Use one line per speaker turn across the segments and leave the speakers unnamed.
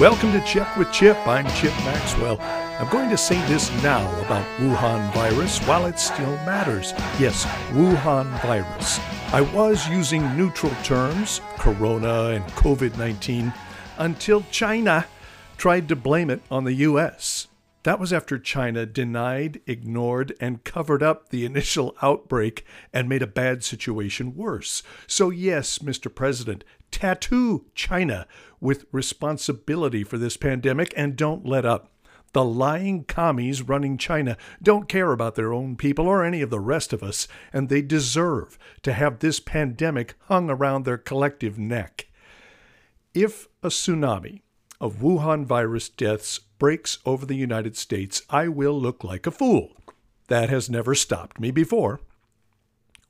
Welcome to Check with Chip. I'm Chip Maxwell. I'm going to say this now about Wuhan virus while it still matters. Yes, Wuhan virus. I was using neutral terms, corona and COVID 19, until China tried to blame it on the U.S. That was after China denied, ignored, and covered up the initial outbreak and made a bad situation worse. So, yes, Mr. President, tattoo China with responsibility for this pandemic and don't let up. The lying commies running China don't care about their own people or any of the rest of us, and they deserve to have this pandemic hung around their collective neck. If a tsunami of Wuhan virus deaths breaks over the United States, I will look like a fool. That has never stopped me before.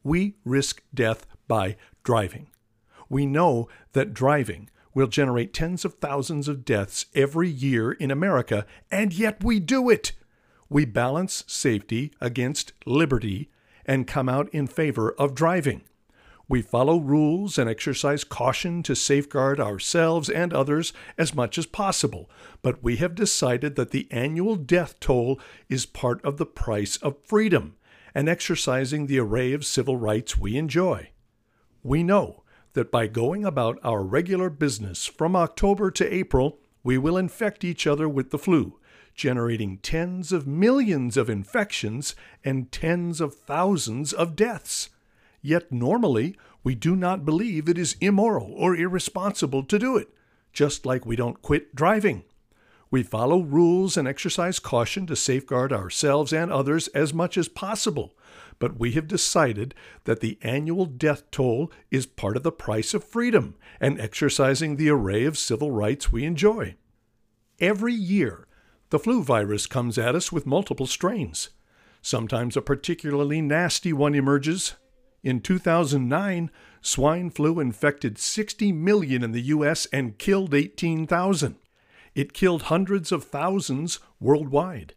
We risk death by driving we know that driving will generate tens of thousands of deaths every year in America, and yet we do it. We balance safety against liberty and come out in favor of driving. We follow rules and exercise caution to safeguard ourselves and others as much as possible, but we have decided that the annual death toll is part of the price of freedom and exercising the array of civil rights we enjoy. We know that by going about our regular business from October to April, we will infect each other with the flu, generating tens of millions of infections and tens of thousands of deaths. Yet normally, we do not believe it is immoral or irresponsible to do it, just like we don't quit driving. We follow rules and exercise caution to safeguard ourselves and others as much as possible, but we have decided that the annual death toll is part of the price of freedom and exercising the array of civil rights we enjoy. Every year, the flu virus comes at us with multiple strains. Sometimes a particularly nasty one emerges. In 2009, swine flu infected 60 million in the U.S. and killed 18,000. It killed hundreds of thousands worldwide.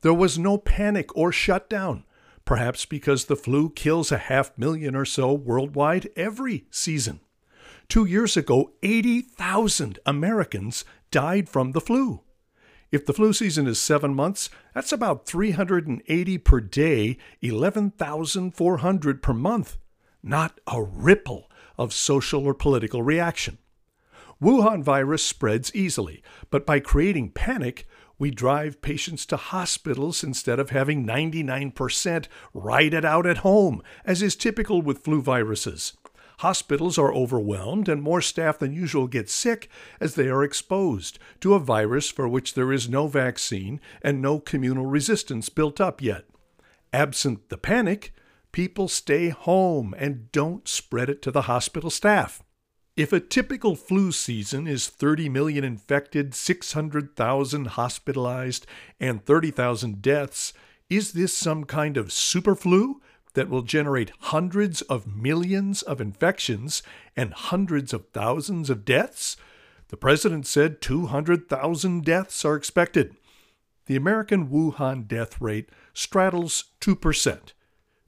There was no panic or shutdown perhaps because the flu kills a half million or so worldwide every season. Two years ago, 80,000 Americans died from the flu. If the flu season is seven months, that's about 380 per day, 11,400 per month. Not a ripple of social or political reaction. Wuhan virus spreads easily, but by creating panic, we drive patients to hospitals instead of having 99% ride it out at home, as is typical with flu viruses. Hospitals are overwhelmed and more staff than usual get sick as they are exposed to a virus for which there is no vaccine and no communal resistance built up yet. Absent the panic, people stay home and don't spread it to the hospital staff. If a typical flu season is 30 million infected, 600,000 hospitalized, and 30,000 deaths, is this some kind of super flu that will generate hundreds of millions of infections and hundreds of thousands of deaths? The president said 200,000 deaths are expected. The American Wuhan death rate straddles 2%.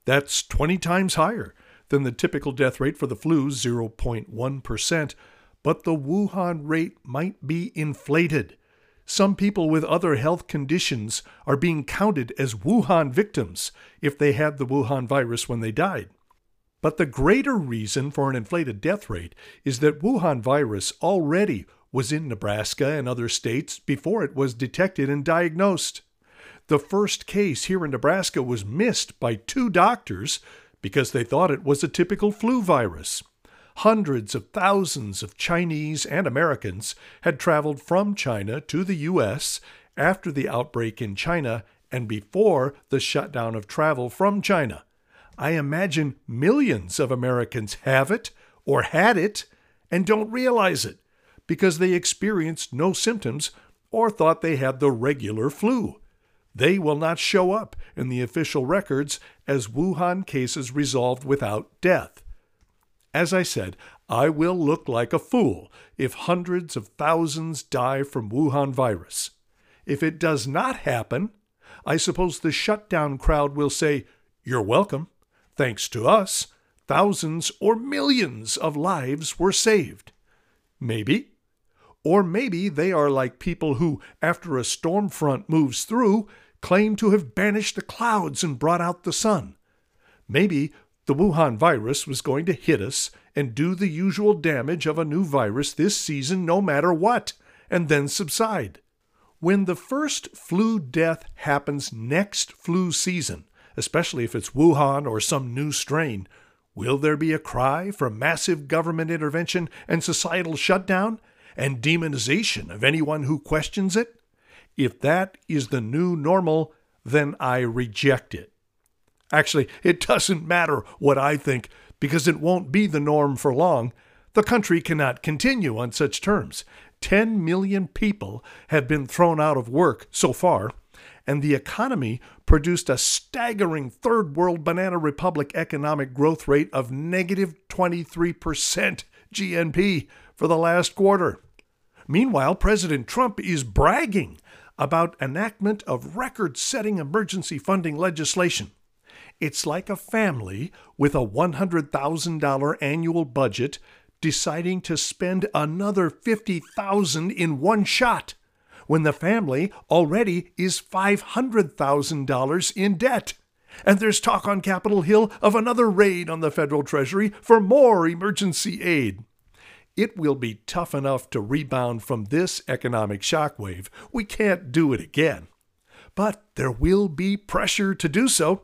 That's 20 times higher than the typical death rate for the flu, 0.1%, but the Wuhan rate might be inflated. Some people with other health conditions are being counted as Wuhan victims if they had the Wuhan virus when they died. But the greater reason for an inflated death rate is that Wuhan virus already was in Nebraska and other states before it was detected and diagnosed. The first case here in Nebraska was missed by two doctors because they thought it was a typical flu virus. Hundreds of thousands of Chinese and Americans had traveled from China to the U.S. after the outbreak in China and before the shutdown of travel from China. I imagine millions of Americans have it or had it and don't realize it because they experienced no symptoms or thought they had the regular flu. They will not show up in the official records as Wuhan cases resolved without death. As I said, I will look like a fool if hundreds of thousands die from Wuhan virus. If it does not happen, I suppose the shutdown crowd will say, You're welcome. Thanks to us, thousands or millions of lives were saved. Maybe. Or maybe they are like people who, after a storm front moves through, claim to have banished the clouds and brought out the sun. Maybe the Wuhan virus was going to hit us and do the usual damage of a new virus this season, no matter what, and then subside. When the first flu death happens next flu season, especially if it's Wuhan or some new strain, will there be a cry for massive government intervention and societal shutdown and demonization of anyone who questions it? If that is the new normal, then I reject it. Actually, it doesn't matter what I think because it won't be the norm for long. The country cannot continue on such terms. 10 million people have been thrown out of work so far, and the economy produced a staggering third world banana republic economic growth rate of negative 23% GNP for the last quarter. Meanwhile, President Trump is bragging about enactment of record-setting emergency funding legislation. It's like a family with a $100,000 annual budget deciding to spend another 50,000 in one shot when the family already is $500,000 in debt. And there's talk on Capitol Hill of another raid on the federal treasury for more emergency aid. It will be tough enough to rebound from this economic shockwave. We can't do it again. But there will be pressure to do so.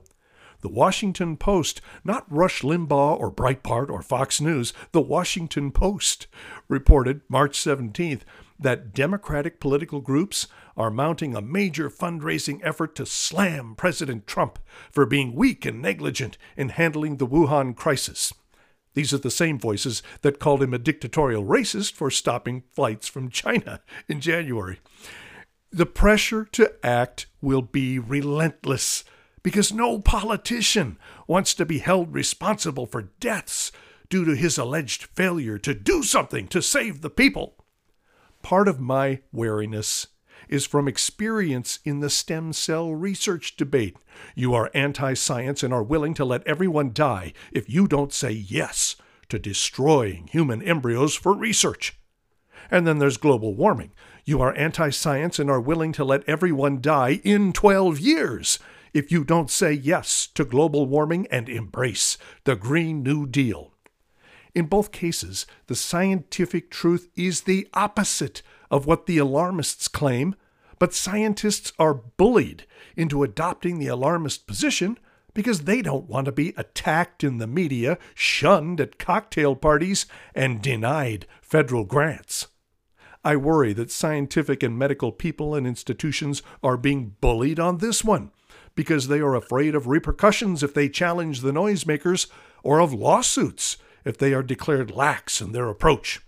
The Washington Post, not Rush Limbaugh or Breitbart or Fox News, the Washington Post reported March 17th that Democratic political groups are mounting a major fundraising effort to slam President Trump for being weak and negligent in handling the Wuhan crisis. These are the same voices that called him a dictatorial racist for stopping flights from China in January. The pressure to act will be relentless because no politician wants to be held responsible for deaths due to his alleged failure to do something to save the people. Part of my wariness is from experience in the stem cell research debate. You are anti science and are willing to let everyone die if you don't say yes to destroying human embryos for research. And then there's global warming. You are anti science and are willing to let everyone die in 12 years if you don't say yes to global warming and embrace the Green New Deal. In both cases, the scientific truth is the opposite of what the alarmists claim, but scientists are bullied into adopting the alarmist position because they don't want to be attacked in the media, shunned at cocktail parties, and denied federal grants. I worry that scientific and medical people and institutions are being bullied on this one because they are afraid of repercussions if they challenge the noisemakers or of lawsuits if they are declared lax in their approach.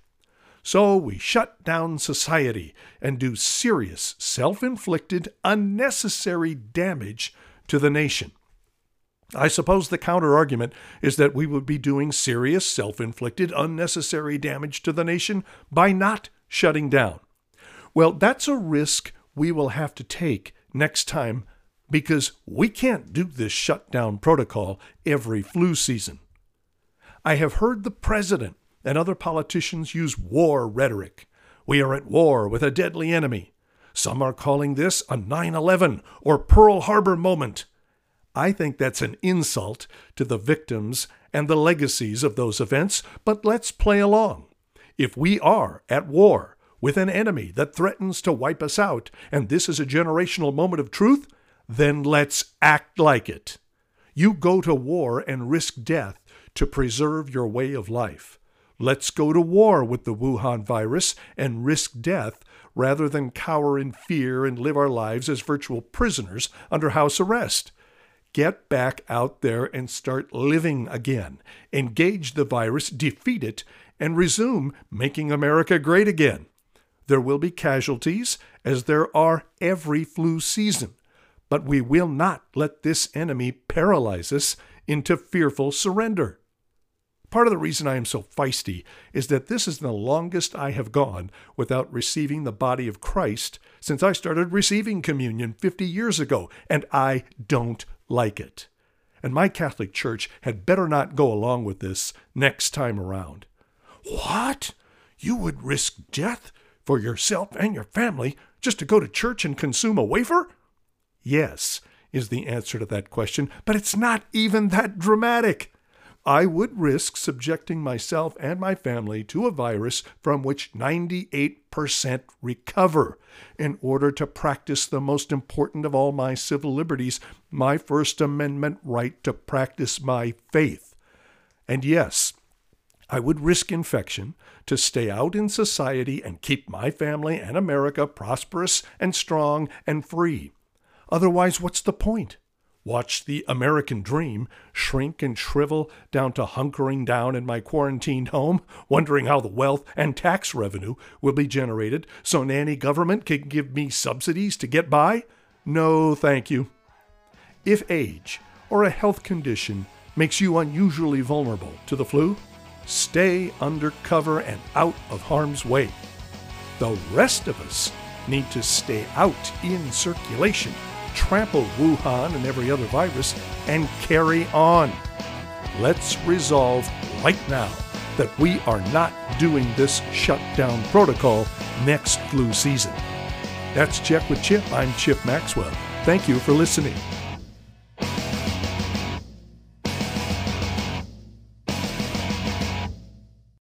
So we shut down society and do serious, self inflicted, unnecessary damage to the nation. I suppose the counter argument is that we would be doing serious, self inflicted, unnecessary damage to the nation by not shutting down. Well, that's a risk we will have to take next time because we can't do this shutdown protocol every flu season. I have heard the president and other politicians use war rhetoric. We are at war with a deadly enemy. Some are calling this a 9 11 or Pearl Harbor moment. I think that's an insult to the victims and the legacies of those events, but let's play along. If we are at war with an enemy that threatens to wipe us out, and this is a generational moment of truth, then let's act like it. You go to war and risk death to preserve your way of life. Let's go to war with the Wuhan virus and risk death rather than cower in fear and live our lives as virtual prisoners under house arrest. Get back out there and start living again. Engage the virus, defeat it, and resume making America great again. There will be casualties, as there are every flu season, but we will not let this enemy paralyze us into fearful surrender. Part of the reason I am so feisty is that this is the longest I have gone without receiving the body of Christ since I started receiving communion 50 years ago, and I don't like it. And my Catholic Church had better not go along with this next time around. What? You would risk death for yourself and your family just to go to church and consume a wafer? Yes, is the answer to that question, but it's not even that dramatic. I would risk subjecting myself and my family to a virus from which 98% recover in order to practice the most important of all my civil liberties, my First Amendment right to practice my faith. And yes, I would risk infection to stay out in society and keep my family and America prosperous and strong and free. Otherwise, what's the point? Watch the American dream shrink and shrivel down to hunkering down in my quarantined home, wondering how the wealth and tax revenue will be generated so nanny government can give me subsidies to get by? No, thank you. If age or a health condition makes you unusually vulnerable to the flu, stay under cover and out of harm's way. The rest of us need to stay out in circulation trample Wuhan and every other virus and carry on. Let's resolve right now that we are not doing this shutdown protocol next flu season. That's Check with Chip. I'm Chip Maxwell. Thank you for listening.